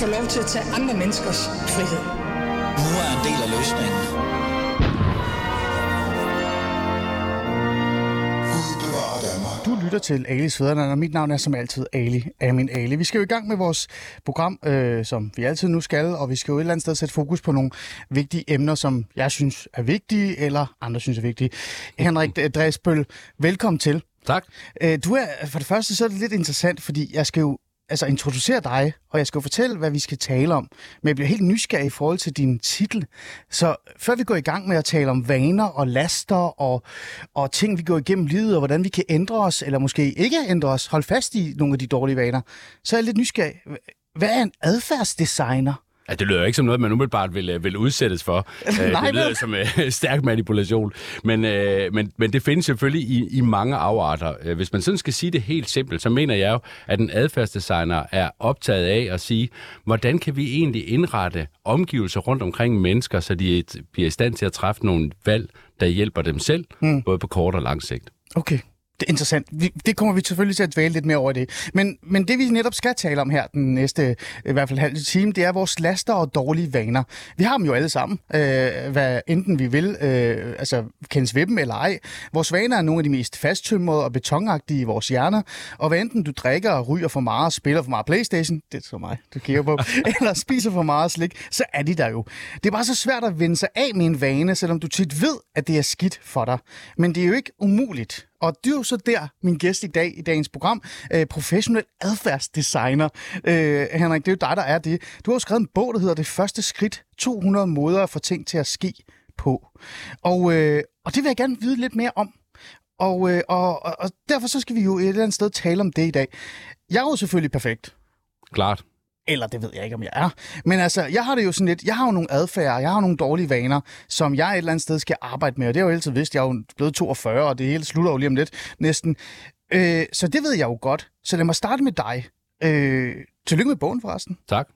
få lov til at tage andre menneskers frihed. Nu er en del af løsningen. Du lytter til Alis Fædreland, og mit navn er som altid Ali Amin Ali. Vi skal jo i gang med vores program, øh, som vi altid nu skal, og vi skal jo et eller andet sted sætte fokus på nogle vigtige emner, som jeg synes er vigtige, eller andre synes er vigtige. Henrik Dresbøl, velkommen til. Tak. Øh, du er, for det første så er det lidt interessant, fordi jeg skal jo altså introducere dig, og jeg skal jo fortælle, hvad vi skal tale om. Men jeg bliver helt nysgerrig i forhold til din titel. Så før vi går i gang med at tale om vaner og laster og, og ting, vi går igennem livet, og hvordan vi kan ændre os, eller måske ikke ændre os, holde fast i nogle af de dårlige vaner, så er jeg lidt nysgerrig. Hvad er en adfærdsdesigner? Ja, det lyder ikke som noget, man umiddelbart vil, øh, vil udsættes for. Øh, Nej, det lyder vel? som uh, stærk manipulation. Men, uh, men, men det findes selvfølgelig i, i mange afarter. Uh, Hvis man sådan skal sige det helt simpelt, så mener jeg jo, at en adfærdsdesigner er optaget af at sige, hvordan kan vi egentlig indrette omgivelser rundt omkring mennesker, så de bliver i stand til at træffe nogle valg, der hjælper dem selv, mm. både på kort og lang sigt. Okay. Det er interessant. Vi, det kommer vi selvfølgelig til at dvæle lidt mere over det. Men, men det vi netop skal tale om her den næste, i hvert fald halv time, det er vores laster og dårlige vaner. Vi har dem jo alle sammen, øh, hvad enten vi vil, øh, altså kendes ved dem eller ej. Vores vaner er nogle af de mest fasttømrede og betonagtige i vores hjerner. Og hvad enten du drikker og ryger for meget, spiller for meget Playstation, det er så mig, du kigger på, eller spiser for meget slik, så er de der jo. Det er bare så svært at vende sig af med en vane, selvom du tit ved, at det er skidt for dig. Men det er jo ikke umuligt. Og det er jo så der, min gæst i dag i dagens program, øh, professionel adfærdsdesigner. Øh, Henrik, det er jo dig, der er det. Du har jo skrevet en bog, der hedder Det første skridt, 200 måder at få ting til at ske på. Og, øh, og det vil jeg gerne vide lidt mere om. Og, øh, og, og, og derfor så skal vi jo et eller andet sted tale om det i dag. Jeg er jo selvfølgelig perfekt. Klart. Eller det ved jeg ikke, om jeg er. Men altså, jeg har det jo sådan lidt, jeg har jo nogle adfærd, jeg har nogle dårlige vaner, som jeg et eller andet sted skal arbejde med. Og det har jeg jo altid vidst, jeg er jo blevet 42, og det hele slutter jo lige om lidt næsten. Øh, så det ved jeg jo godt. Så lad mig starte med dig. Øh, tillykke med bogen forresten. Tak.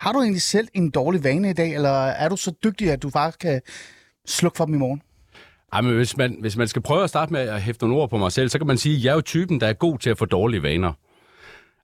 Har du egentlig selv en dårlig vane i dag, eller er du så dygtig, at du faktisk kan slukke for dem i morgen? Ej, men hvis, man, hvis man skal prøve at starte med at hæfte nogle ord på mig selv, så kan man sige, at jeg er jo typen, der er god til at få dårlige vaner.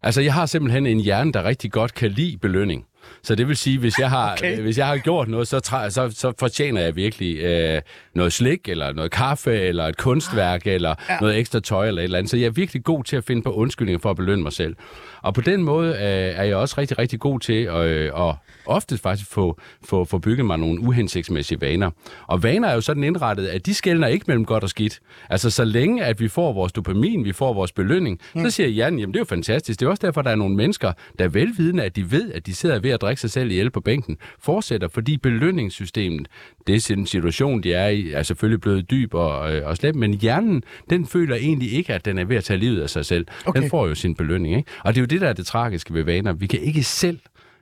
Altså, jeg har simpelthen en hjerne, der rigtig godt kan lide belønning. Så det vil sige, hvis jeg har, Okay. hvis jeg har gjort noget, så, træ, så, så fortjener jeg virkelig øh, noget slik, eller noget kaffe, eller et kunstværk, eller Ja. noget ekstra tøj, eller et eller andet. Så jeg er virkelig god til at finde på undskyldninger for at belønne mig selv. Og på den måde øh, er jeg også rigtig, rigtig god til at, øh, at ofte faktisk få, få, få bygget mig nogle uhensigtsmæssige vaner. Og vaner er jo sådan indrettet, at de skældner ikke mellem godt og skidt. Altså så længe, at vi får vores dopamin, vi får vores belønning, mm. så siger hjernen, jamen det er jo fantastisk. Det er også derfor, der er nogle mennesker, der er velvidende, at de ved, at de sidder ved at drikke sig selv ihjel på bænken, fortsætter, fordi belønningssystemet, det er den situation, de er i, er selvfølgelig blevet dyb og, øh, og slem, men hjernen, den føler egentlig ikke, at den er ved at tage livet af sig selv. Okay. Den får jo sin belønning, ikke? Og det er jo det, der er det tragiske ved vaner. Vi kan ikke selv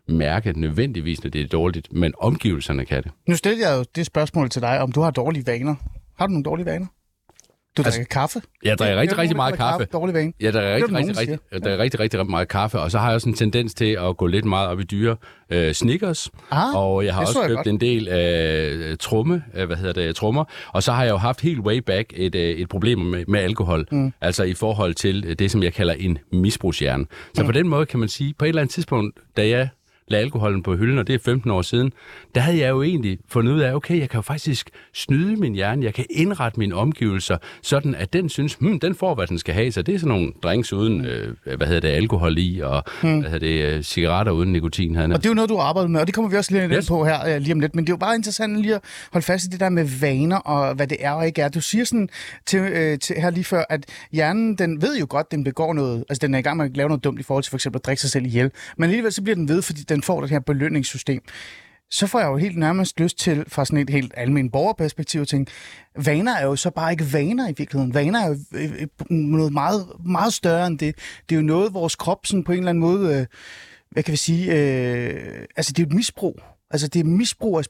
mærke nødvendigvis, når det er dårligt, men omgivelserne kan det. Nu stiller jeg jo det spørgsmål til dig, om du har dårlige vaner. Har du nogle dårlige vaner? Du drikker kaffe? Jeg drikker rigtig, rigtig meget drikker kaffe. Dårlig vane? Ja, der er Det er rigtig, rigtig, rigtig, der er rigtig, rigtig, rigtig meget kaffe, og så har jeg også en tendens til at gå lidt meget op i dyre øh, sneakers, Ah, og jeg har også jeg købt godt. en del øh, tromme, øh, hvad hedder det, trommer, og så har jeg jo haft helt way back et, øh, et problem med, med alkohol, mm. altså i forhold til det, som jeg kalder en misbrugshjerne. Så mm. på den måde kan man sige, på et eller andet tidspunkt, da jeg lagde alkoholen på hylden, og det er 15 år siden, der havde jeg jo egentlig fundet ud af, okay, jeg kan jo faktisk snyde min hjerne, jeg kan indrette mine omgivelser, sådan at den synes, hmm, den får, hvad den skal have. Så det er sådan nogle drinks uden, øh, hvad hedder det, alkohol i, og hmm. hvad hedder det, øh, cigaretter uden nikotin. Havde Og det er jo noget, du har arbejdet med, og det kommer vi også lige yes. på her øh, lige om lidt. Men det er jo bare interessant lige at holde fast i det der med vaner, og hvad det er og ikke er. Du siger sådan til, øh, til her lige før, at hjernen, den ved jo godt, den begår noget, altså den er i gang med at lave noget dumt i forhold til for eksempel at drikke sig selv ihjel. Men alligevel så bliver den ved, fordi den får det her belønningssystem. Så får jeg jo helt nærmest lyst til, fra sådan et helt almindeligt borgerperspektiv, at tænke, vaner er jo så bare ikke vaner i virkeligheden. Vaner er jo øh, noget meget, meget større end det. Det er jo noget, vores krop sådan på en eller anden måde... Øh, hvad kan vi sige, øh, altså det er jo et misbrug. Altså det er misbrug af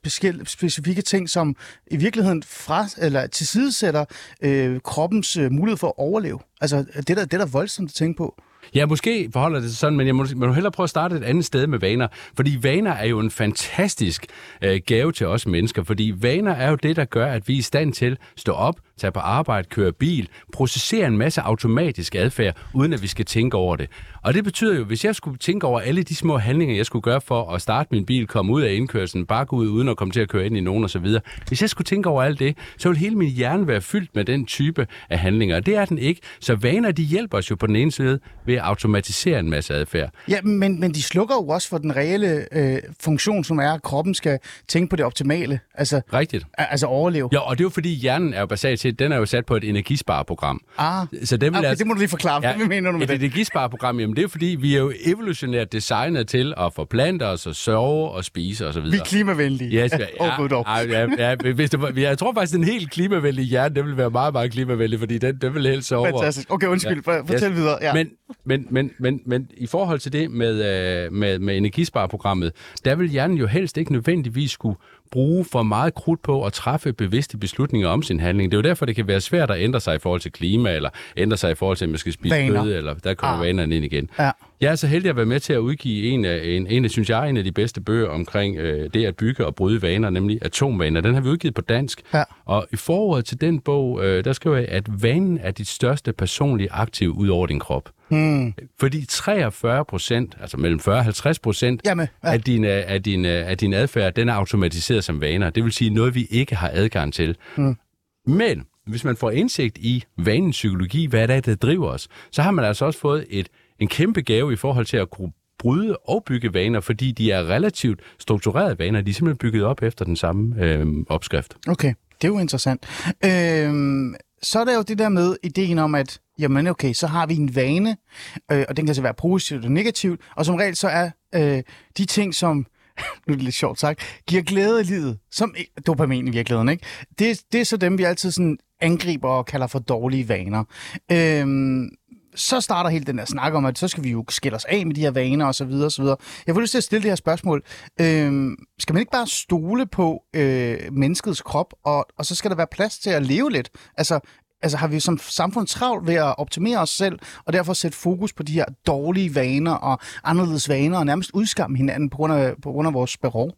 specifikke ting, som i virkeligheden fra, eller tilsidesætter øh, kroppens øh, mulighed for at overleve. Altså det er der, det er der voldsomt at tænke på. Ja, måske forholder det sig sådan, men jeg må, må hellere prøve at starte et andet sted med vaner. Fordi vaner er jo en fantastisk øh, gave til os mennesker, fordi vaner er jo det, der gør, at vi er i stand til at stå op, tage på arbejde, køre bil, processere en masse automatisk adfærd, uden at vi skal tænke over det. Og det betyder jo, hvis jeg skulle tænke over alle de små handlinger, jeg skulle gøre for at starte min bil, komme ud af indkørslen, bare gå ud uden at komme til at køre ind i nogen osv. Hvis jeg skulle tænke over alt det, så ville hele min hjerne være fyldt med den type af handlinger. Og det er den ikke. Så vaner, de hjælper os jo på den ene side ved at automatisere en masse adfærd. Ja, men, men de slukker jo også for den reelle øh, funktion, som er, at kroppen skal tænke på det optimale. Altså, Rigtigt. al- altså overleve. Ja, og det er jo fordi, hjernen er jo basalt set, den er jo sat på et energispareprogram. Ah, Så den vil okay, altså- det må du lige forklare. Ja, Hvad mener du med et det? energispareprogram, jamen det er fordi, vi er jo evolutionært designet til at forplante os og sove og spise osv. Vi er klimavenlige. Yes, ja, dog. ja, ja, ja, hvis det var, jeg tror faktisk, den helt klimavenlige hjerne, den vil være meget, meget klimavenlig, fordi den, den vil helst sove. Fantastisk. Okay, undskyld. Ja. Fortæl Yes. videre. Ja. Men, men, men, men, men i forhold til det med, øh, med, med energispareprogrammet, der vil hjernen jo helst ikke nødvendigvis skulle bruge for meget krudt på at træffe bevidste beslutninger om sin handling. Det er jo derfor, det kan være svært at ændre sig i forhold til klima, eller ændre sig i forhold til, at man skal spise Vaner. kød, eller der kommer Ah. ah. vanerne ind igen. Ja. Jeg er så heldig at være med til at udgive en af, en, en synes jeg, en af de bedste bøger omkring øh, det at bygge og bryde vaner, nemlig Atomvaner. Den har vi udgivet på dansk. Ja. Og i forordet til den bog, øh, der skriver jeg, at vanen er dit største personlige aktiv ud over din krop. Hmm. Fordi 43 procent, altså mellem 40 og 50 procent ja. af, din, øh, af, din, øh, af din adfærd, den er automatiseret som vaner. Det vil sige noget, vi ikke har adgang til. Mm. Men hvis man får indsigt i vanens psykologi, hvad det er, der driver os, så har man altså også fået et, en kæmpe gave i forhold til at kunne bryde og bygge vaner, fordi de er relativt strukturerede vaner. De er simpelthen bygget op efter den samme øh, opskrift. Okay, det er jo interessant. Øh, så er der jo det der med ideen om, at jamen okay, så har vi en vane, øh, og den kan så være positivt og negativt, og som regel så er øh, de ting, som nu er det lidt sjovt sagt, giver glæde i livet, som dopamin i virkeligheden, ikke? Det, det er så dem, vi altid sådan angriber og kalder for dårlige vaner. Øhm, så starter hele den der snak om, at så skal vi jo skille os af med de her vaner og så videre og så videre. Jeg får lyst til at stille det her spørgsmål. Øhm, skal man ikke bare stole på øh, menneskets krop, og, og så skal der være plads til at leve lidt? Altså, altså har vi som samfund travlt ved at optimere os selv, og derfor sætte fokus på de her dårlige vaner og anderledes vaner, og nærmest udskamme hinanden på grund af, på grund af vores behov?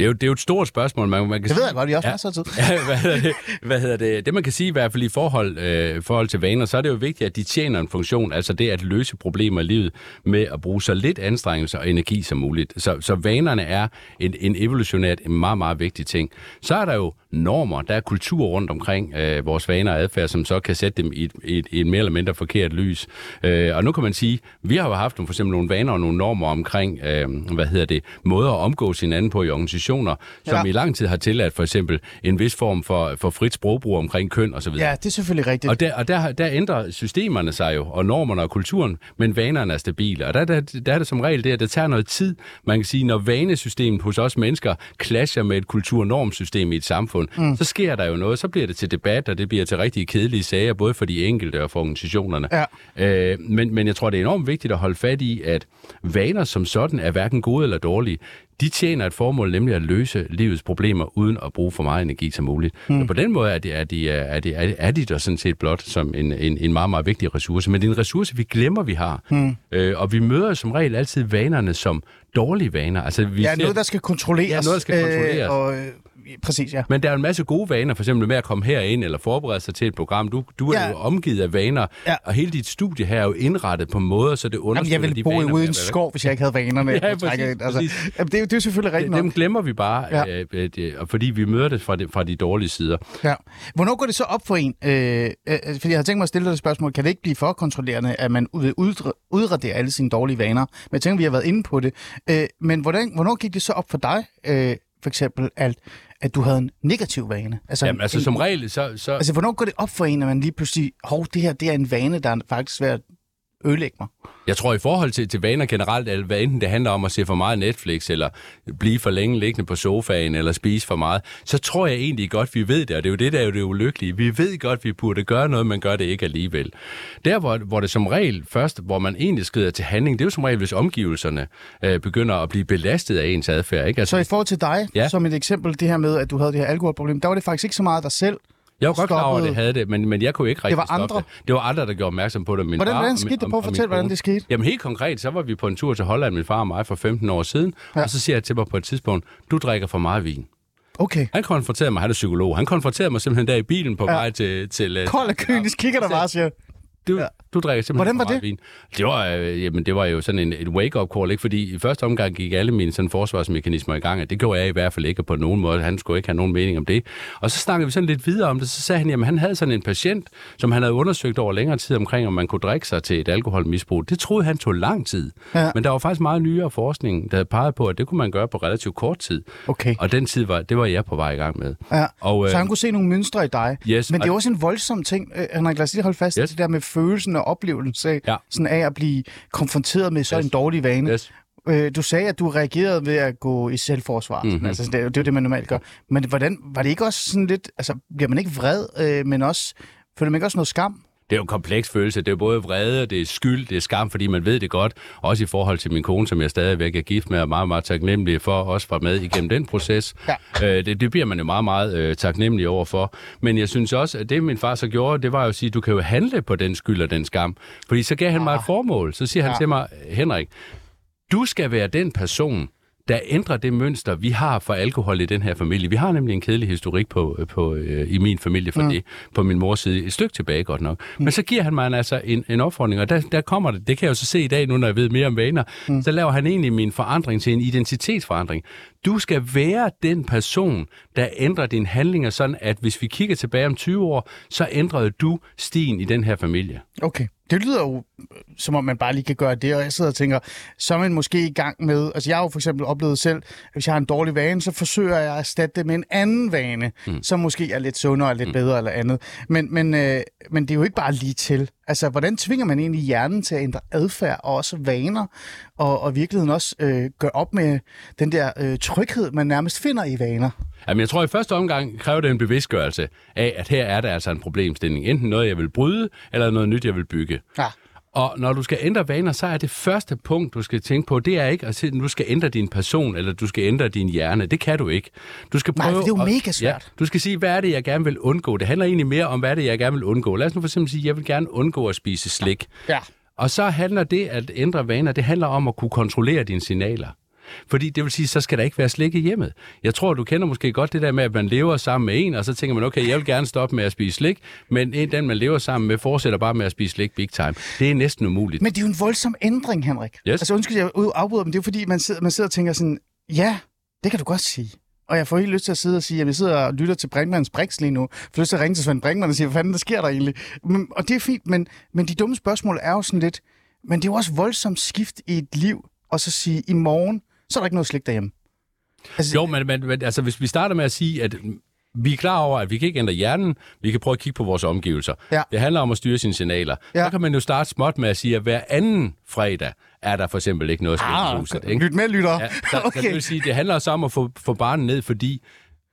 Det er jo, det er jo et stort spørgsmål. Man, man kan Det ved sige- jeg godt, har også Ja. masser af tid. Ja, hvad, hedder det? hvad hedder det? Det man kan sige i hvert fald i forhold, øh, forhold til vaner, så er det jo vigtigt, at de tjener en funktion, altså det at løse problemer i livet med at bruge så lidt anstrengelse og energi som muligt. Så, så vanerne er en, en evolutionært en meget, meget vigtig ting. Så er der jo normer, der er kultur rundt omkring øh, vores vaner og adfærd, som så kan sætte dem i et, i et, i et mere eller mindre forkert lys. Øh, og nu kan man sige, vi har jo haft nogle, for eksempel nogle vaner og nogle normer omkring, øh, hvad hedder det, måder at omgås hinanden på i organisationer, som Ja. i lang tid har tilladt for eksempel en vis form for, for frit sprogbrug omkring køn osv. Ja, det er selvfølgelig rigtigt. Og, der, og der, der ændrer systemerne sig jo, og normerne og kulturen, men vanerne er stabile. Og der, der, der er det som regel det, at det tager noget tid. Man kan sige, når vanesystemet hos os mennesker clasher med et kulturnormsystem i et samfund, mm. så sker der jo noget. Så bliver det til debat, og det bliver til rigtig kedelige sager, både for de enkelte og for organisationerne. Ja. Øh, men, men jeg tror, det er enormt vigtigt at holde fat i, at vaner som sådan er hverken gode eller dårlige. De tjener et formål, nemlig at løse livets problemer, uden at bruge for meget energi som muligt. Mm. På den måde er de, er, de, er, de, er, de, er de der sådan set blot som en, en, en meget, meget vigtig ressource. Men det er en ressource, vi glemmer, vi har. Mm. Øh, og vi møder som regel altid vanerne som dårlige vaner. Altså, vi Ja, ser- noget, der skal kontrolleres. Ja, noget, der skal kontrolleres. Øh, og, øh, præcis, ja. men der er en masse gode vaner, for eksempel med at komme herind eller forberede sig til et program. Du, du er Ja. jo omgivet af vaner, Ja. og hele dit studie her er jo indrettet på måder, så det Jamen, understøtter jeg ville de bo vaner, ude i en skov, hvis jeg ikke havde vanerne. Ja, trække præcis, ind. altså, præcis. jamen, det, er det er selvfølgelig rigtigt Dem nok. glemmer vi bare, Ja. øh, øh, det- fordi vi møder det fra, de, fra de dårlige sider. Ja. Hvornår går det så op for en? Øh, øh, fordi jeg har tænkt mig at stille dig et spørgsmål. Kan det ikke blive for kontrollerende, at man vil udra- udradere alle sine dårlige vaner? Men jeg tænker, vi har været inde på det. Øh, men hvordan, hvornår gik det så op for dig, øh, for eksempel, at, at du havde en negativ vane? Altså, Jamen, altså en, som regel, så... så Altså, hvornår går det op for en, at man lige pludselig, hov, det her det er en vane, der er faktisk at ødelægge mig? jeg tror, i forhold til, til vaner generelt, at hvad enten det handler om at se for meget Netflix, eller blive for længe liggende på sofaen, eller spise for meget, så tror jeg egentlig godt, vi ved det, og det er jo det, der er jo det ulykkelige. Vi ved godt, vi burde gøre noget, men gør det ikke alligevel. Der, hvor, hvor det som regel først, hvor man egentlig skrider til handling, det er jo som regel, hvis omgivelserne øh, begynder at blive belastet af ens adfærd. Ikke? Altså, Så i forhold til dig, ja. Som et eksempel, det her med, at du havde det her alkoholproblem, der var det faktisk ikke så meget dig selv. Jeg var godt klar over, at det havde det, men, men jeg kunne ikke rigtig var stoppe andre? det. Det var andre, der gjorde opmærksom på det. Min Hvordan- far hvordan skete det? Min fortælle, hvordan det skete. Jamen helt konkret, så var vi på en tur til Holland, min far og mig, for 15 år siden. Ja. Og så siger jeg til mig på et tidspunkt, du drikker for meget vin. Okay. Han konfronterede mig, han er psykolog, han konfronterede mig simpelthen der i bilen på Ja. vej til... til øh, Kold og kynisk kigger der bare siger, du, Ja. du drikker simpelthen Hvordan var det? Vin. Det var, øh, jamen, det var jo sådan en, et wake-up call, ikke? fordi i første omgang gik alle mine sådan, forsvarsmekanismer i gang, og det gjorde jeg i hvert fald ikke på nogen måde. Han skulle ikke have nogen mening om det. Og så snakkede vi sådan lidt videre om det, så sagde han, at han havde sådan en patient, som han havde undersøgt over længere tid omkring, om man kunne drikke sig til et alkoholmisbrug. Det troede han tog lang tid. Ja. Men der var faktisk meget nyere forskning, der pegede på, at det kunne man gøre på relativt kort tid. okay. Og den tid var, det var jeg på vej i gang med. Ja. Og, Så øh, han kunne se nogle mønstre i dig. Yes, Men det er og- også en voldsom ting, øh, Henrik, lad os lige holde fast Yes. det der med følelsen og oplevelsen af, Ja. sådan af at blive konfronteret med så Yes. en dårlig vane. Yes. Øh, du sagde, at du reagerede ved at gå i selvforsvar. Mm-hmm. Mhm. Altså, det, er jo- det er jo det, man normalt gør. Men hvordan, var det ikke også sådan lidt... Altså, bliver man ikke vred, øh, men også... Føler man ikke også noget skam? Det er jo en kompleks følelse. Det er både vrede, det er skyld, det er skam, fordi man ved det godt. Også i forhold til min kone, som jeg stadigvæk er gift med, og meget, meget taknemmelig for også var med igennem den proces. Ja. Øh, det, det bliver man jo meget, meget øh, taknemmelig over for. Men jeg synes også, at det min far så gjorde, det var jo at sige, du kan jo handle på den skyld og den skam. Fordi så gav han mig et formål. Så siger han Ja. til mig, Henrik, du skal være den person, der ændrer det mønster, vi har for alkohol i den her familie. Vi har nemlig en kedelig historik på, på, øh, i min familie for mm. det, på min mors side. Et stykke tilbage godt nok. Mm. Men så giver han mig altså en, en opfordring, og der, der kommer det. Det kan jeg jo så se i dag, nu når jeg ved mere om vaner. Mm. Så laver han egentlig min forandring til en identitetsforandring. Du skal være den person, der ændrer dine handlinger sådan, at hvis vi kigger tilbage om 20 år, så ændrede du stien i den her familie. Okay. Det lyder jo, øh, som om man bare lige kan gøre det, og jeg sidder og tænker, så er man måske i gang med... Altså, jeg har jo for eksempel oplevet selv, at hvis jeg har en dårlig vane, så forsøger jeg at erstatte det med en anden vane, mm. som måske er lidt sundere, lidt bedre eller andet. Men, men, øh, men det er jo ikke bare lige til. Altså, hvordan tvinger man egentlig hjernen til at ændre adfærd og også vaner, og, og virkeligheden også øh, gøre op med den der øh, tryghed, man nærmest finder i vaner? Jamen, jeg tror, at i første omgang kræver det en bevidstgørelse af, at her er der altså en problemstilling. Enten noget, jeg vil bryde, eller noget nyt, jeg vil bygge. Ja. Og når du skal ændre vaner, så er det første punkt, du skal tænke på, det er ikke at sige, at du skal ændre din person, eller du skal ændre din hjerne. Det kan du ikke. Du skal Nej, prøve for det er jo at- mega svært. Ja, du skal sige, hvad er det, jeg gerne vil undgå. Det handler egentlig mere om, hvad er det, jeg gerne vil undgå. Lad os nu for eksempel sige, at jeg vil gerne undgå at spise slik. Ja. Og så handler det at ændre vaner, det handler om at kunne kontrollere dine signaler. Fordi det vil sige, så skal der ikke være slik i hjemmet. Jeg tror, du kender måske godt det der med, at man lever sammen med en, og så tænker man, okay, jeg vil gerne stoppe med at spise slik, men en, den, man lever sammen med, fortsætter bare med at spise slik big time. Det er næsten umuligt. Men det er jo en voldsom ændring, Henrik. Yes. Altså undskyld, jeg ud- afbryder, men det er jo fordi, man sidder, man sidder og tænker sådan, ja, det kan du godt sige. Og jeg får helt lyst til at sidde og sige, at vi sidder og lytter til Brinkmanns Brix lige nu. Jeg får lyst til at ringe til Svend Brinkmann og sige, hvad fanden der sker der egentlig? Men, og det er fint, men, men de dumme spørgsmål er jo sådan lidt, men det er jo også voldsomt skift i et liv, og så sige, i morgen, så er der ikke noget slik derhjemme. Altså, Jo, men, men, men altså, hvis vi starter med at sige, at vi er klar over, at vi kan ikke ændre hjernen, vi kan prøve at kigge på vores omgivelser. Ja. Det handler om at styre sine signaler. Ja. Så kan man jo starte småt med at sige, at hver anden fredag er der for eksempel ikke noget slik i ah, huset. Ikke? lyt med, lytter. Ja, så, okay. så det vil sige, det handler også om at få, få barnet ned, fordi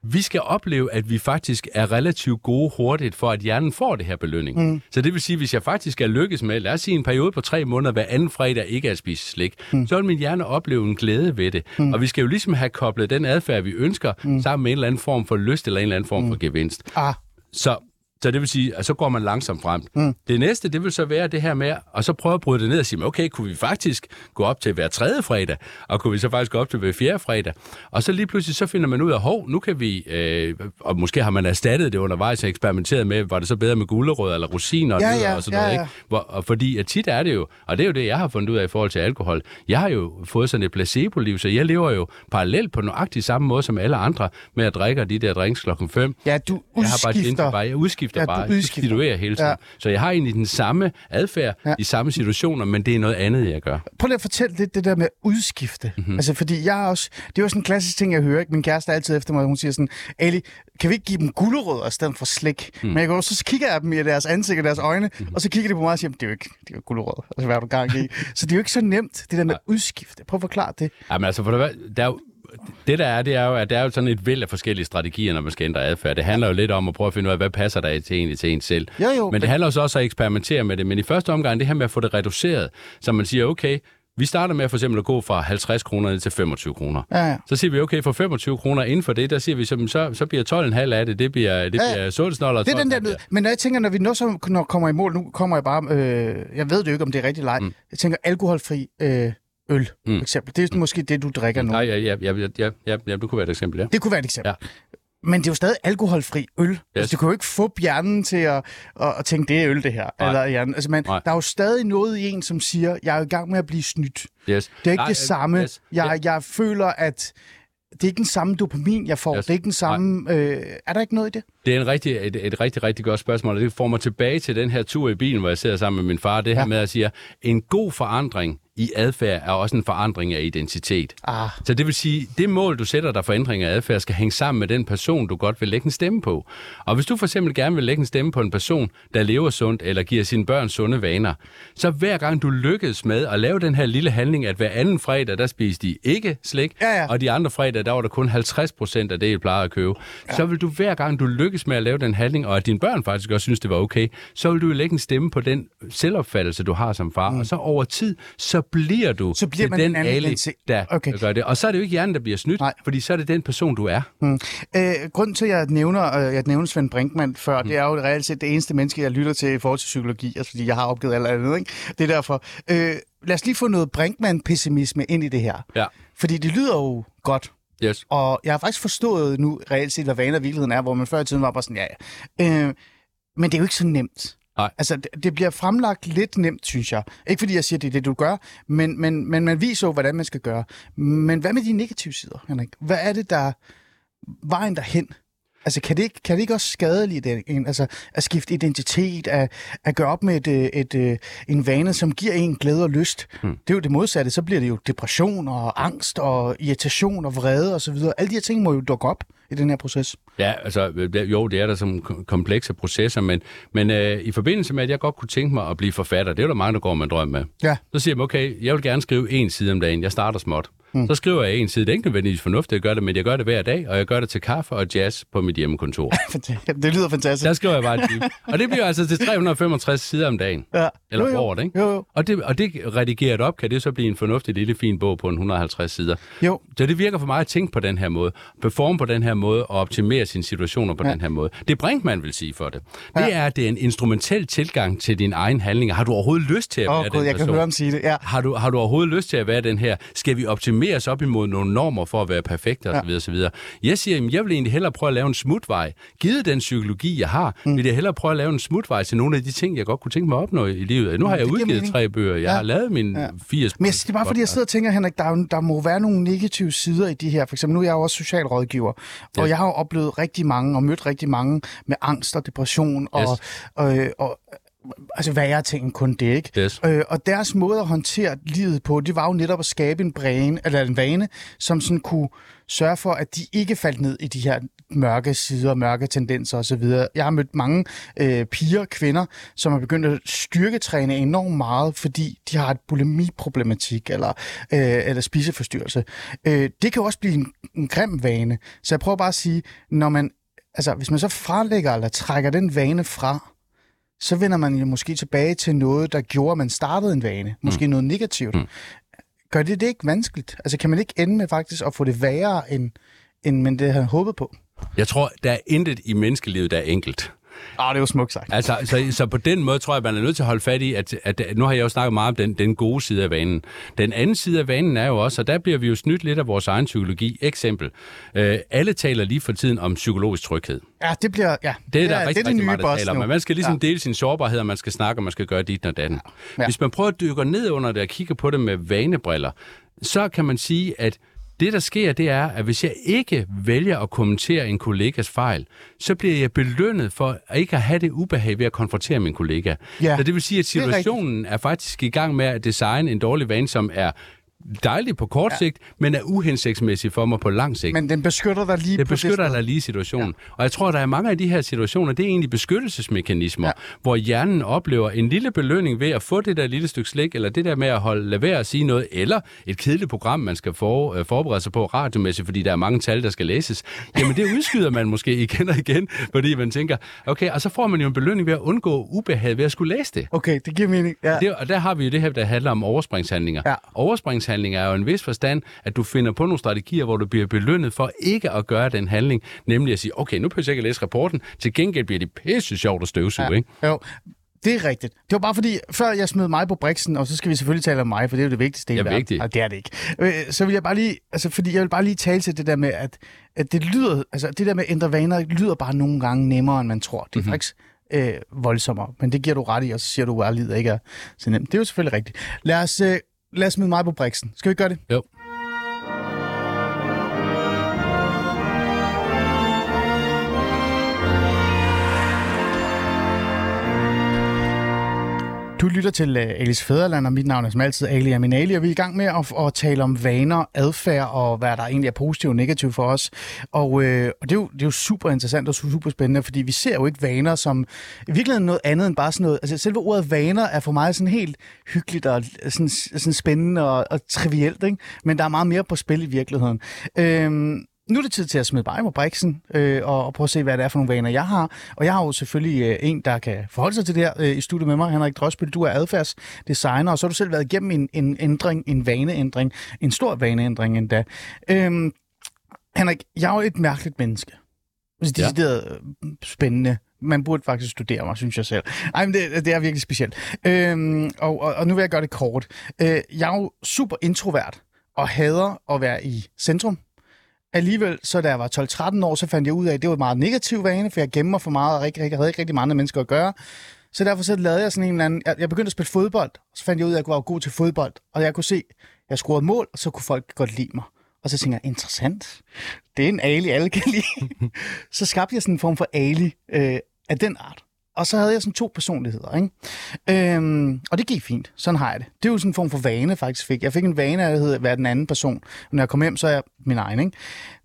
vi skal opleve, at vi faktisk er relativt gode hurtigt, for at hjernen får det her belønning. Mm. Så det vil sige, hvis jeg faktisk er lykkes med, lad os sige en periode på tre måneder, hver anden fredag ikke at spise slik, mm. så vil min hjerne opleve en glæde ved det. Mm. Og vi skal jo ligesom have koblet den adfærd, vi ønsker, mm. sammen med en eller anden form for lyst eller en eller anden form mm. for gevinst. Ah, Så, så det vil sige, at så går man langsomt frem. Mm. Det næste, det vil så være det her med, at så prøve at bryde det ned og sige, okay, kunne vi faktisk gå op til hver tredje fredag, og kunne vi så faktisk gå op til hver fjerde fredag? Og så lige pludselig, så finder man ud af, hov, nu kan vi, øh, og måske har man erstattet det undervejs og eksperimenteret med, var det så bedre med gulerødder eller rosiner og, Ja, ja, og sådan noget, ja. ikke? Hvor, og fordi at tit er det jo, og det er jo det, jeg har fundet ud af i forhold til alkohol, jeg har jo fået sådan et placebo-liv, så jeg lever jo parallelt på nøjagtig samme måde som alle andre, med at drikke de der drinks klokken 5. ja, du Jeg har bare udskifter. bare, jeg udskifter Ja, ja, du bare, udskifter. substituerer hele tiden. Ja. Så jeg har egentlig den samme adfærd, Ja. i samme situationer, men det er noget andet, jeg gør. Prøv lige at fortælle lidt det der med at udskifte. Mhm. Mm-hmm. Altså, fordi jeg er også... Det er jo sådan en klassisk ting, jeg hører. Ikke? Min kæreste er altid efter mig, hun siger sådan, Ali, kan vi ikke give dem gulerødder i stedet for slik? Mm. Men jeg går, så kigger jeg dem i deres ansigt og deres øjne, mm. og så kigger de på mig og siger, det er jo ikke, det er jo gulerødder. Altså, hvad har du gang i? så det er jo ikke så nemt, det der med udskifte. Prøv at forklare det. Jamen altså, for det, der er jo, det der er, det er jo, at der er jo sådan et væld af forskellige strategier, når man skal ændre adfærd. Det handler jo lidt om at prøve at finde ud af, hvad passer der til egentlig til en selv. Jo, jo, men det men- handler også om at eksperimentere med det. Men i første omgang, det her med at få det reduceret, så man siger, okay, vi starter med for eksempel at gå fra 50 kroner ned til 25 kroner. Ja, ja. Så siger vi, okay, for 25 kroner inden for det, der siger vi, så, så, bliver 12,5 af det, det bliver, det Ja, bliver solsnoller. Det er den der, men når jeg tænker, når vi nu så når kommer i mål, nu kommer jeg bare, øh, jeg ved det jo ikke, om det er rigtigt eller ej. Mm. Jeg tænker alkoholfri øh, øl, mm. for eksempel. Det er måske det, du drikker nu. Nej, ja, ja, ja, ja, ja, ja, ja, det kunne være et eksempel, ja. Det kunne være et eksempel. Ja. Men det er jo stadig alkoholfri øl. Yes. Altså, du kan jo ikke få hjernen til at, at, at tænke, det er øl, det her. Nej. Eller, hjernen. Altså, men der er jo stadig noget i en, som siger, jeg er i gang med at blive snydt. Yes. Det er ikke Nej, det samme. Yes. Jeg, jeg føler, at det er ikke den samme dopamin, jeg får. Yes. Det er ikke den samme... Øh, er der ikke noget i det? Det er en rigtig, et, et rigtig, rigtig godt spørgsmål, og det får mig tilbage til den her tur i bilen, hvor jeg sidder sammen med min far. Det her ja. med at sige, en god forandring i adfærd er også en forandring af identitet. Ah. Så det vil sige, det mål, du sætter dig for ændring af adfærd, skal hænge sammen med den person, du godt vil lægge en stemme på. Og hvis du for eksempel gerne vil lægge en stemme på en person, der lever sundt eller giver sine børn sunde vaner, så hver gang du lykkes med at lave den her lille handling, at hver anden fredag, der spiser de ikke slik, ja, ja. og de andre fredag, der var der kun 50 procent af det, I plejer at købe, ja. så vil du hver gang, du lykkes med at lave den handling, og at dine børn faktisk også synes, det var okay, så vil du lægge en stemme på den selvopfattelse, du har som far. Mm. Og så over tid, så bliver du så bliver man den Ali, der okay. gør det. Og så er det jo ikke hjernen, der bliver snydt, Nej. fordi så er det den person, du er. Mm. Øh, grunden til, at jeg nævner, øh, jeg nævner Svend Brinkmann før, mm. det er jo reelt set det eneste menneske, jeg lytter til i forhold til psykologi, altså fordi jeg har opgivet alt andet. Ikke? Det er derfor. Øh, lad os lige få noget Brinkmann-pessimisme ind i det her. Ja. Fordi det lyder jo godt. Yes. Og jeg har faktisk forstået nu reelt set, hvad vaner virkeligheden er, hvor man før i tiden var bare sådan, ja, ja. Øh, men det er jo ikke så nemt. Nej. Altså, det, det bliver fremlagt lidt nemt, synes jeg. Ikke fordi jeg siger, det er det, du gør, men, men, men man viser jo, hvordan man skal gøre. Men hvad med de negative sider, Henrik? Hvad er det, der vejen derhen? Altså, kan det ikke, kan det ikke også skadeligt en, altså, at skifte identitet, at, at gøre op med et, et, et, en vane, som giver en glæde og lyst? Hmm. Det er jo det modsatte. Så bliver det jo depression og angst og irritation og vrede osv. Alle de her ting må jo dukke op i den her proces. Ja, altså jo, det er der som komplekse processer, men, men øh, i forbindelse med, at jeg godt kunne tænke mig at blive forfatter, det er jo der mange, der går med en drøm med. Ja. Så siger jeg, okay, jeg vil gerne skrive en side om dagen. Jeg starter småt. Mm. Så skriver jeg en side. Det er ikke nødvendigvis fornuftigt at gøre det, men jeg gør det hver dag, og jeg gør det til kaffe og jazz på mit hjemmekontor. det lyder fantastisk. Der skriver jeg bare time. Og det bliver altså til 365 sider om dagen. Ja. Eller jo, jo. året, ikke? Jo, jo. Og det, og det redigeret op, kan det så blive en fornuftig lille fin bog på en 150 sider. Jo. Så det virker for mig at tænke på den her måde, performe på den her måde og optimere sine situationer på ja. den her måde. Det Brinkmann vil sige for det, det ja. er, at det er en instrumentel tilgang til din egen handlinger. Har du overhovedet lyst til at oh, være God, den jeg person? kan høre ham sige det, ja. Har du, har du overhovedet lyst til at være den her? Skal vi optimeres op imod nogle normer for at være perfekte osv. Ja. osv. Jeg siger, at jeg vil egentlig hellere prøve at lave en smutvej. Givet den psykologi, jeg har, mm. vil jeg hellere prøve at lave en smutvej til nogle af de ting, jeg godt kunne tænke mig at opnå i livet. Nu har jeg udgivet tre bøger. Jeg ja. har lavet mine ja. fire Men det er bare fordi, jeg sidder og tænker, Henrik, der, der må være nogle negative sider i de her. For eksempel, nu er jeg jo også socialrådgiver, og yes. jeg har jo oplevet rigtig mange og mødt rigtig mange med angst og depression og, yes. og, og, og altså værre ting end kun det, ikke? Yes. Øh, og deres måde at håndtere livet på, det var jo netop at skabe en, bræne, eller en vane, som sådan kunne sørge for, at de ikke faldt ned i de her mørke sider, mørke tendenser osv. Jeg har mødt mange øh, piger og kvinder, som har begyndt at styrketræne enormt meget, fordi de har et bulimiproblematik eller, øh, eller spiseforstyrrelse. Øh, det kan også blive en, en grim vane. Så jeg prøver bare at sige, når man, altså, hvis man så fralægger eller trækker den vane fra, så vender man jo måske tilbage til noget, der gjorde, at man startede en vane. Måske mm. noget negativt. Mm. Gør det det ikke vanskeligt? Altså kan man ikke ende med faktisk at få det værre, end, end man det havde håbet på? Jeg tror, der er intet i menneskelivet, der er enkelt. Ah, det er jo smukt sagt. Altså, så, så på den måde tror jeg, man er nødt til at holde fat i, at, at nu har jeg jo snakket meget om den, den gode side af vanen. Den anden side af vanen er jo også, og der bliver vi jo snydt lidt af vores egen psykologi. Eksempel. Øh, alle taler lige for tiden om psykologisk tryghed. Ja, det bliver... Ja, det er der ja, rigtig, det er rigtig meget, der taler om. Man skal ligesom ja. dele sin sårbarhed, og man skal snakke, og man skal gøre dit og datten. Ja. Hvis man prøver at dykke ned under det og kigge på det med vanebriller, så kan man sige, at det, der sker, det er, at hvis jeg ikke vælger at kommentere en kollegas fejl, så bliver jeg belønnet for at ikke at have det ubehag ved at konfrontere min kollega. Ja, så det vil sige, at situationen er, er faktisk i gang med at designe en dårlig vane, som er dejlig på kort ja. sigt, men er uhensigtsmæssig for mig på lang sigt. Men den beskytter dig lige det beskytter dig lige situationen. Ja. Og jeg tror, der er mange af de her situationer, det er egentlig beskyttelsesmekanismer, ja. hvor hjernen oplever en lille belønning ved at få det der lille stykke slik, eller det der med at holde, lade være at sige noget, eller et kedeligt program, man skal for, uh, forberede sig på radiomæssigt, fordi der er mange tal, der skal læses. Jamen det udskyder man måske igen og igen, fordi man tænker, okay, og så får man jo en belønning ved at undgå ubehag ved at skulle læse det. Okay, det giver mening. Ja. Det, og der har vi jo det her, der handler om overspringshandlinger. Ja. Overspringshandlinger handling er jo en vis forstand, at du finder på nogle strategier, hvor du bliver belønnet for ikke at gøre den handling, nemlig at sige, okay, nu behøver jeg ikke at læse rapporten, til gengæld bliver det pisse sjovt at støvsuge, ja. ikke? Jo. Det er rigtigt. Det var bare fordi, før jeg smed mig på briksen, og så skal vi selvfølgelig tale om mig, for det er jo det vigtigste. i Ja, verden. vigtigt. Det er det ikke. Øh, Så vil jeg bare lige, altså fordi jeg vil bare lige tale til det der med, at, at det lyder, altså det der med at ændre vaner, lyder bare nogle gange nemmere, end man tror. Det er Mhm. mm-hmm. faktisk øh, voldsommere, men det giver du ret i, og så siger du, at livet ikke er så nemt. Det er jo selvfølgelig rigtigt. Lad os, øh, lad os smide mig på briksen. Skal vi gøre det? Jo. Du lytter til øh, Alice Fæderland, og mit navn er som altid Ali Aminali, og vi er i gang med at, at tale om vaner, adfærd og hvad der egentlig er positivt og negativt for os. Og, øh, og det, er jo, det er jo super interessant og super spændende, fordi vi ser jo ikke vaner som i virkeligheden noget andet end bare sådan noget. Altså selve ordet vaner er for mig sådan helt hyggeligt og øh, sådan, sådan spændende og, og trivielt, ikke? men der er meget mere på spil i virkeligheden. Øh, nu er det tid til at smide mig på briksen øh, og, og prøve at se, hvad det er for nogle vaner, jeg har. Og jeg har jo selvfølgelig øh, en, der kan forholde sig til det her øh, i studiet med mig. Henrik Drøsbøl, du er adfærdsdesigner, og så har du selv været igennem en, en ændring, en vaneændring, en stor vaneændring endda. Øhm, Henrik, jeg er jo et mærkeligt menneske. Altså, Ja. decideret øh, spændende. Man burde faktisk studere mig, synes jeg selv. Ej, men det, det er virkelig specielt. Øhm, og, og, og nu vil jeg gøre det kort. Øh, jeg er jo super introvert og hader at være i centrum. Alligevel, så da jeg var 12-13 år, så fandt jeg ud af, at det var en meget negativ vane, for jeg gemmer mig for meget og ikke, ikke, havde ikke rigtig mange mennesker at gøre. Så derfor så lavede jeg sådan en eller anden... Jeg, jeg begyndte at spille fodbold, og så fandt jeg ud af, at jeg var god til fodbold. Og jeg kunne se, at jeg scorede mål, og så kunne folk godt lide mig. Og så tænkte jeg, interessant. Det er en Ali, alle kan lide. så skabte jeg sådan en form for Ali øh, af den art. Og så havde jeg sådan to personligheder, ikke? Øhm, og det gik fint. Sådan har jeg det. Det er jo sådan en form for vane, faktisk fik. Jeg fik en vane af at hedde- at være den anden person. Når jeg kom hjem, så er jeg min egen, ikke?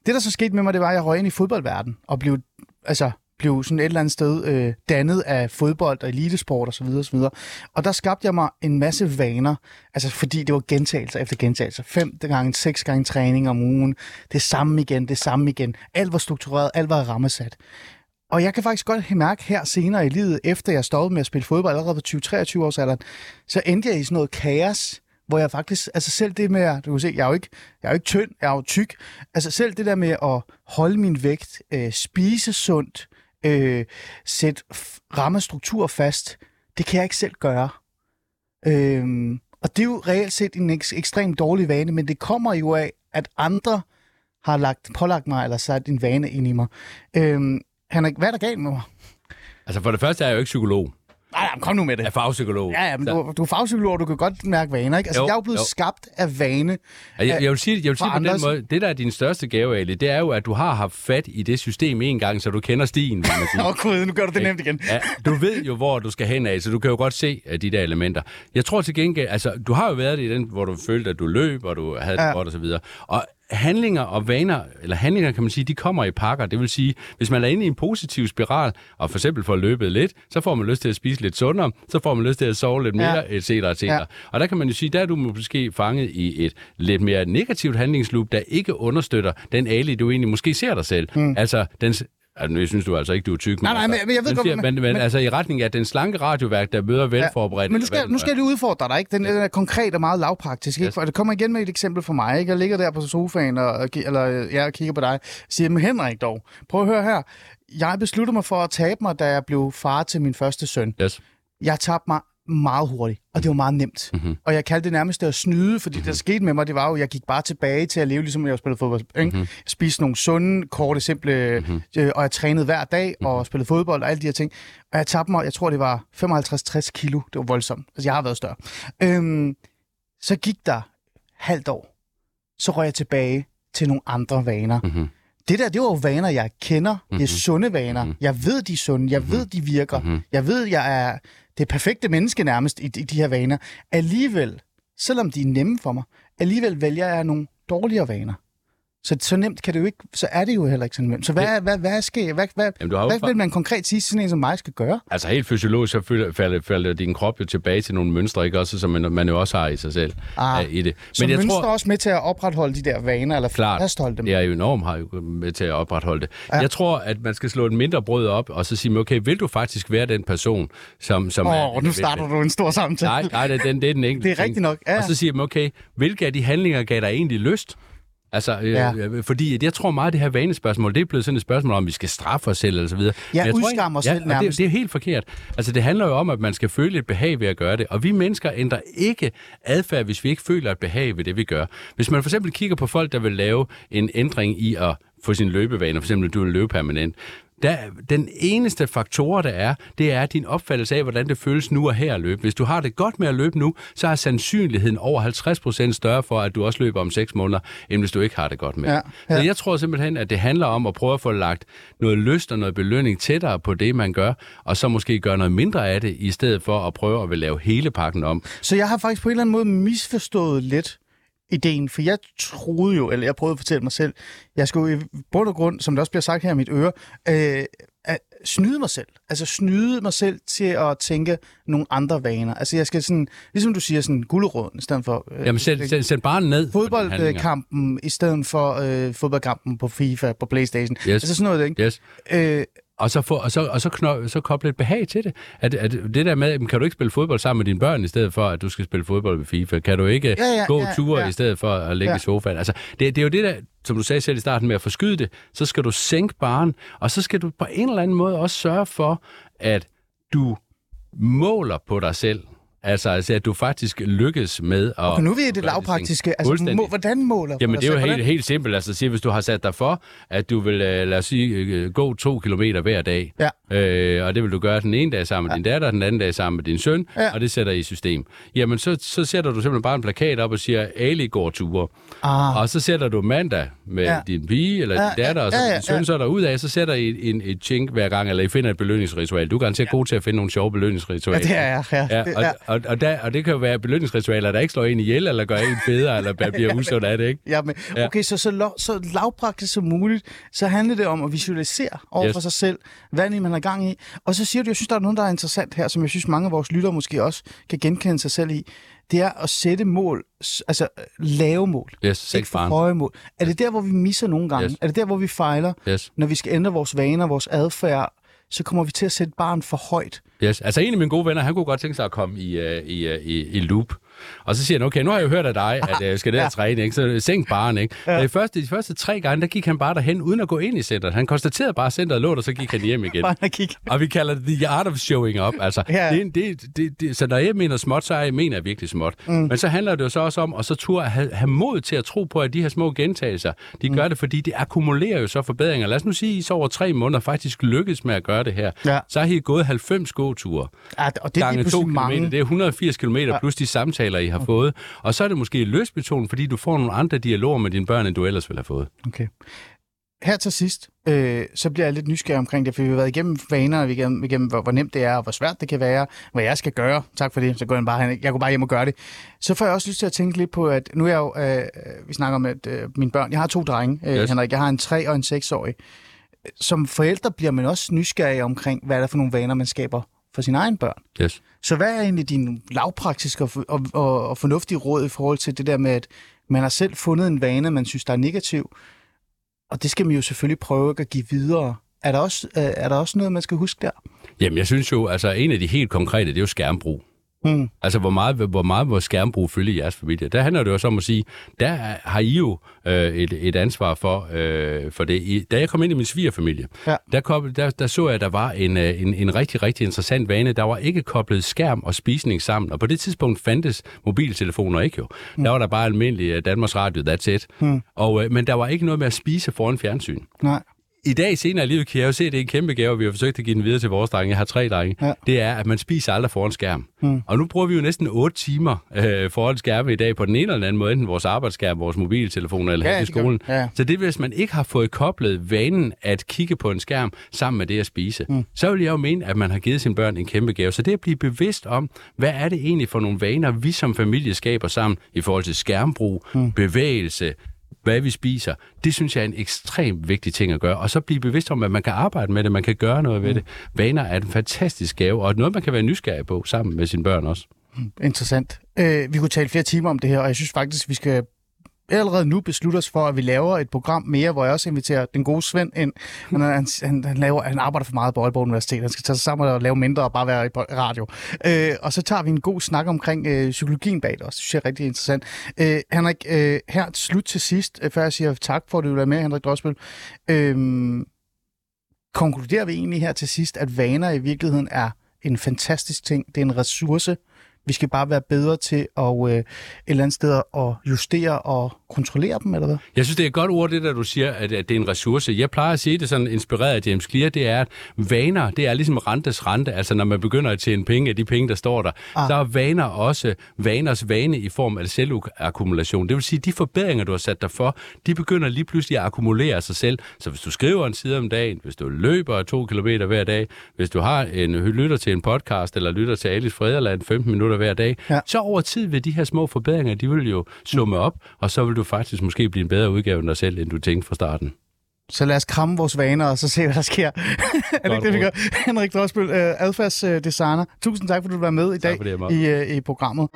Det, der så skete med mig, det var, at jeg røg ind i fodboldverdenen og blev, altså, blev sådan et eller andet sted øh, dannet af fodbold og elitesport osv. Og, så videre. og der skabte jeg mig en masse vaner, altså fordi det var gentagelser efter gentagelser. Fem gange, seks gange træning om ugen. Det samme igen, det samme igen. Alt var struktureret, alt var rammesat. Og jeg kan faktisk godt mærke her senere i livet, efter jeg stoppede med at spille fodbold allerede på 20-23 års alderen, så endte jeg i sådan noget kaos, hvor jeg faktisk, altså selv det med, du kan se, jeg er jo ikke, jeg er jo ikke tynd, jeg er jo tyk, altså selv det der med at holde min vægt, øh, spise sundt, øh, sætte rammestruktur fast, det kan jeg ikke selv gøre. Øh, og det er jo reelt set en ek- ekstremt dårlig vane, men det kommer jo af, at andre har lagt, pålagt mig, eller sat en vane ind i mig. Øhm, Henrik, hvad er der galt med mig? Altså for det første er jeg jo ikke psykolog. Nej, nej, kom nu med det. Jeg er fagpsykolog. Ja, ja, men Så- du, du er fagpsykolog, og du kan godt mærke vaner, ikke? Altså, Jo, jeg er jo blevet jo. skabt af vane. Ja, Jeg, jeg vil sige, jeg vil sige på den andres- måde, det der er din største gave, Ali, det er jo, at du har haft fat i det system en gang, så du kender stien. Åh, oh, gud, nu gør du det nemt igen. Ja, du ved jo, hvor du skal hen af, så du kan jo godt se uh, de der elementer. Jeg tror til gengæld, altså, du har jo været i den, hvor du følte, at du løb, og du havde det Ja. godt og så videre. Og handlinger og vaner, eller handlinger kan man sige, de kommer i pakker. Det vil sige, hvis man er inde i en positiv spiral, og for eksempel får løbet lidt, så får man lyst til at spise lidt sundere, så får man lyst til at sove lidt mere, Ja. et cetera, et cetera. Ja. Og der kan man jo sige, der er du måske fanget i et lidt mere negativt handlingsloop, der ikke understøtter den Ali, du egentlig måske ser dig selv. Mm. Altså, den, Altså, jeg synes du altså ikke, du er tyk. Nej, nej, men- men jeg ved godt, men- men, men, altså i retning af den slanke radioværk, der møder velforberedt. Men nu skal, nu skal jeg lige udfordre dig, ikke? Den, den er konkret og meget lavpraktisk, ikke? Yes. For det kommer igen med et eksempel for mig, ikke? Jeg ligger der på sofaen og, eller, jeg kigger på dig og siger, men Henrik dog, prøv at høre her. Jeg besluttede mig for at tabe mig, da jeg blev far til min første søn. Yes. Jeg tabte mig meget hurtigt, og det var meget nemt. Mm-hmm. Og jeg kaldte det nærmest det at snyde, fordi mm-hmm. det, der skete med mig, det var jo, at jeg gik bare tilbage til at leve, ligesom jeg spillede fodbold. Ikke? Mm-hmm. Jeg spiste nogle sunde, korte, simple, mm-hmm. øh, og jeg trænede hver dag mm-hmm. og spillede fodbold og alle de her ting. Og jeg tabte mig, jeg tror, det var 55-60 kilo. Det var voldsomt. Altså, jeg har været større. Øhm, så gik der halvt år. Så røg jeg tilbage til nogle andre vaner. Mm-hmm. Det der, det var jo vaner, jeg kender. Mm-hmm. Det er sunde vaner. Mm-hmm. Jeg ved, de er sunde. Jeg mm-hmm. ved, de virker. Mm-hmm. Jeg ved, jeg er det perfekte menneske nærmest i, i de her vaner. Alligevel, selvom de er nemme for mig, alligevel vælger jeg nogle dårligere vaner. Så, så nemt kan det jo ikke, så er det jo heller ikke så nemt. Så hvad, hvad, hvad, hvad sker, hvad, hvad, Jamen, hvad vil man konkret sige, sådan en som mig skal gøre? Altså helt fysiologisk, så falder, falder, din krop jo tilbage til nogle mønstre, ikke også, som man, man jo også har i sig selv Ah, ah, i det. Så jeg mønster også med til at opretholde de der vaner, eller Klart. fastholde dem. Det er jo enormt har jo med til at opretholde det. Ja. Jeg tror, at man skal slå et mindre brød op, og så sige, okay, vil du faktisk være den person, som, som Åh, er... oh, nu starter du en stor samtale. Nej, nej, det, er den, det er den enkelte Det er rigtigt nok, ja. Og så siger man, okay, hvilke af de handlinger gav dig egentlig lyst? Altså, øh, ja. fordi jeg tror meget, at det her vanespørgsmål, det er blevet sådan et spørgsmål om, vi skal straffe os selv, eller så videre. Ja, udskamme os ja, selv nærmest. Det, det er helt forkert. Altså, det handler jo om, at man skal føle et behag ved at gøre det. Og vi mennesker ændrer ikke adfærd, hvis vi ikke føler et behag ved det, vi gør. Hvis man for eksempel kigger på folk, der vil lave en ændring i at få sin løbevane, for eksempel, du vil løbe permanent, der, den eneste faktor, der er, det er din opfattelse af, hvordan det føles nu og her at løbe. Hvis du har det godt med at løbe nu, så er sandsynligheden over 50% større for, at du også løber om 6 måneder, end hvis du ikke har det godt med. Ja, ja. Så jeg tror simpelthen, at det handler om at prøve at få lagt noget lyst og noget belønning tættere på det, man gør, og så måske gøre noget mindre af det, i stedet for at prøve at lave hele pakken om. Så jeg har faktisk på en eller anden måde misforstået lidt, ideen, for jeg troede jo, eller jeg prøvede at fortælle mig selv, jeg skulle i bund og grund, som det også bliver sagt her i mit øre, øh, at snyde mig selv. Altså snyde mig selv til at tænke nogle andre vaner. Altså jeg skal sådan, ligesom du siger, sådan guleråden i stedet for... Øh, Jamen sæt, sæt, sæt bare ned. Fodboldkampen i stedet for øh, fodboldkampen på FIFA, på Playstation. Yes. Altså sådan noget, ikke? Yes. Øh, og så, få, og så, og så, knop, så koble et behag til det. At, at det der med, kan du ikke spille fodbold sammen med dine børn, i stedet for, at du skal spille fodbold med FIFA? Kan du ikke ja, ja, gå ja, ture, ja. i stedet for at ligge ja. i sofaen? Altså, det, det er jo det der, som du sagde selv i starten med at forskyde det, så skal du sænke baren, og så skal du på en eller anden måde også sørge for, at du måler på dig selv Altså, altså, at du faktisk lykkes med at... Og nu er vi det lavpraktiske. Altså, må, hvordan måler Jamen, det er jo helt, helt simpelt. Altså, sige, hvis du har sat dig for, at du vil, øh, lad os sige, øh, gå to kilometer hver dag, ja. Øh, og det vil du gøre den ene dag sammen med ja. din datter, den anden dag sammen med din søn, ja. og det sætter i system. Jamen, så, så sætter du simpelthen bare en plakat op og siger, Ali går ture. Ah. Og så sætter du mandag med ja. din pige eller ja. din datter, og så ja, ja, din søn, ja. så er der ud af, så sætter I en, et chink hver gang, eller I finder et belønningsritual. Du er garanteret ja. god til at finde nogle sjove belønningsritualer. Ja, det er jeg. Ja. Ja, og, og, og, der, og det kan jo være belønningsritualer, der ikke slår en ihjel, eller gør en bedre, eller bliver usund af det, ikke? Ja, men okay, så, så, lo, så lavpraktisk som muligt, så handler det om at visualisere over yes. for sig selv, hvad man er gang i. Og så siger du, jeg synes, der er noget, der er interessant her, som jeg synes, mange af vores lyttere måske også kan genkende sig selv i. Det er at sætte mål, altså lave mål. Yes, ikke for høje mål. Er det der, hvor vi misser nogle gange? Yes. Er det der, hvor vi fejler? Yes. Når vi skal ændre vores vaner, vores adfærd, så kommer vi til at sætte barn for højt. Yes. Altså en af mine gode venner, han kunne godt tænke sig at komme i, uh, i, uh, i, i loop. Og så siger han, okay, nu har jeg jo hørt af dig, at jeg uh, skal der ja. træne, ikke? så sænk barn. Ikke? Ja. De, første, de første tre gange, der gik han bare derhen, uden at gå ind i centret. Han konstaterede bare, at centret lå og så gik han hjem igen. og vi kalder det the art of showing up. Altså, ja. det, det, det, det, så når jeg mener småt, så er jeg, mener jeg virkelig småt. Mm. Men så handler det jo så også om, at så turde have, have mod til at tro på, at de her små gentagelser, de mm. gør det, fordi det akkumulerer jo så forbedringer. Lad os nu sige, at I så over tre måneder faktisk lykkes med at gøre det her. Ja. Så har I gået 90 gåture. Ja, og det er to mange. Det er 180 km ja. plus de samtaler, I har okay. fået. Og så er det måske løsbetonet, fordi du får nogle andre dialoger med dine børn, end du ellers ville have fået. Okay. Her til sidst, øh, så bliver jeg lidt nysgerrig omkring det, for vi har været igennem vaner, vi igennem, igennem hvor, hvor nemt det er, og hvor svært det kan være, hvad jeg skal gøre. Tak for det, så går jeg bare, jeg går bare hjem og gør det. Så får jeg også lyst til at tænke lidt på, at nu er jeg jo, øh, vi snakker om at, øh, mine børn, jeg har to drenge, øh, yes. Henrik, jeg har en 3 og en 6-årig. Som forældre bliver man også nysgerrig omkring, hvad er der for nogle vaner, man skaber for sine egne børn. Yes. Så hvad er egentlig din lavpraktiske og, og, og, og fornuftige råd i forhold til det der med, at man har selv fundet en vane, man synes, der er negativ, og det skal man jo selvfølgelig prøve at give videre. Er der også, er der også noget, man skal huske der? Jamen, jeg synes jo, altså en af de helt konkrete, det er jo skærmbrug. Mm. Altså, hvor meget, hvor meget vores skærmbrug følge i jeres familie. Der handler det jo også om at sige, der har I jo øh, et, et ansvar for, øh, for det. I, da jeg kom ind i min svigerfamilie, ja. der, kom, der, der så jeg, at der var en, øh, en, en rigtig, rigtig interessant vane. Der var ikke koblet skærm og spisning sammen, og på det tidspunkt fandtes mobiltelefoner ikke jo. Mm. Der var der bare almindelig uh, Danmarks Radio, that's it. Mm. Og, øh, men der var ikke noget med at spise foran fjernsyn. Nej i dag senere i livet kan jeg jo se, at det er en kæmpe gave, vi har forsøgt at give den videre til vores drenge. Jeg har tre drenge. Ja. Det er, at man spiser aldrig foran skærm. Mm. Og nu bruger vi jo næsten 8 timer øh, foran skærme i dag på den ene eller anden måde, enten vores arbejdsskærm, vores mobiltelefoner eller ja, i skolen. Ja. Så det hvis man ikke har fået koblet vanen at kigge på en skærm sammen med det at spise, mm. så vil jeg jo mene, at man har givet sine børn en kæmpe gave. Så det at blive bevidst om, hvad er det egentlig for nogle vaner, vi som familie skaber sammen i forhold til skærmbrug, mm. bevægelse, hvad vi spiser, det synes jeg er en ekstremt vigtig ting at gøre. Og så blive bevidst om, at man kan arbejde med det, man kan gøre noget ved mm. det. Vaner er en fantastisk gave, og noget, man kan være nysgerrig på sammen med sine børn også. Interessant. Øh, vi kunne tale flere timer om det her, og jeg synes faktisk, vi skal allerede nu beslutte os for, at vi laver et program mere, hvor jeg også inviterer den gode Svend ind. Han, han, han, han, laver, han arbejder for meget på Aalborg Universitet. Han skal tage sig sammen og lave mindre og bare være i radio. Øh, og så tager vi en god snak omkring øh, psykologien bag det også. Det synes jeg er rigtig interessant. Øh, Henrik, øh, her til slut til sidst, øh, før jeg siger tak for, at du vil være med, Henrik Drosbøl. Øh, konkluderer vi egentlig her til sidst, at vaner i virkeligheden er en fantastisk ting. Det er en ressource, vi skal bare være bedre til at øh, et eller andet sted at justere og kontrollere dem, eller hvad? Jeg synes, det er et godt ord, det der, du siger, at, at det er en ressource. Jeg plejer at sige det sådan inspireret af James Clear, det er, at vaner, det er ligesom rentes rente. Altså, når man begynder at tjene penge af de penge, der står der, ah. så er vaner også vaners vane i form af selvakkumulation. Det vil sige, de forbedringer, du har sat dig for, de begynder lige pludselig at akkumulere sig selv. Så hvis du skriver en side om dagen, hvis du løber to kilometer hver dag, hvis du har en lytter til en podcast, eller lytter til Alice Frederland 15 minutter hver dag, ja. så over tid vil de her små forbedringer, de vil jo summe op, og så vil du faktisk måske blive en bedre udgave af dig selv, end du tænkte fra starten. Så lad os kramme vores vaner, og så se, hvad der sker. er det ikke det, vi gør? Henrik Drosbøl, adfærdsdesigner. Tusind tak, for at du var med i dag det, i, øh, i programmet.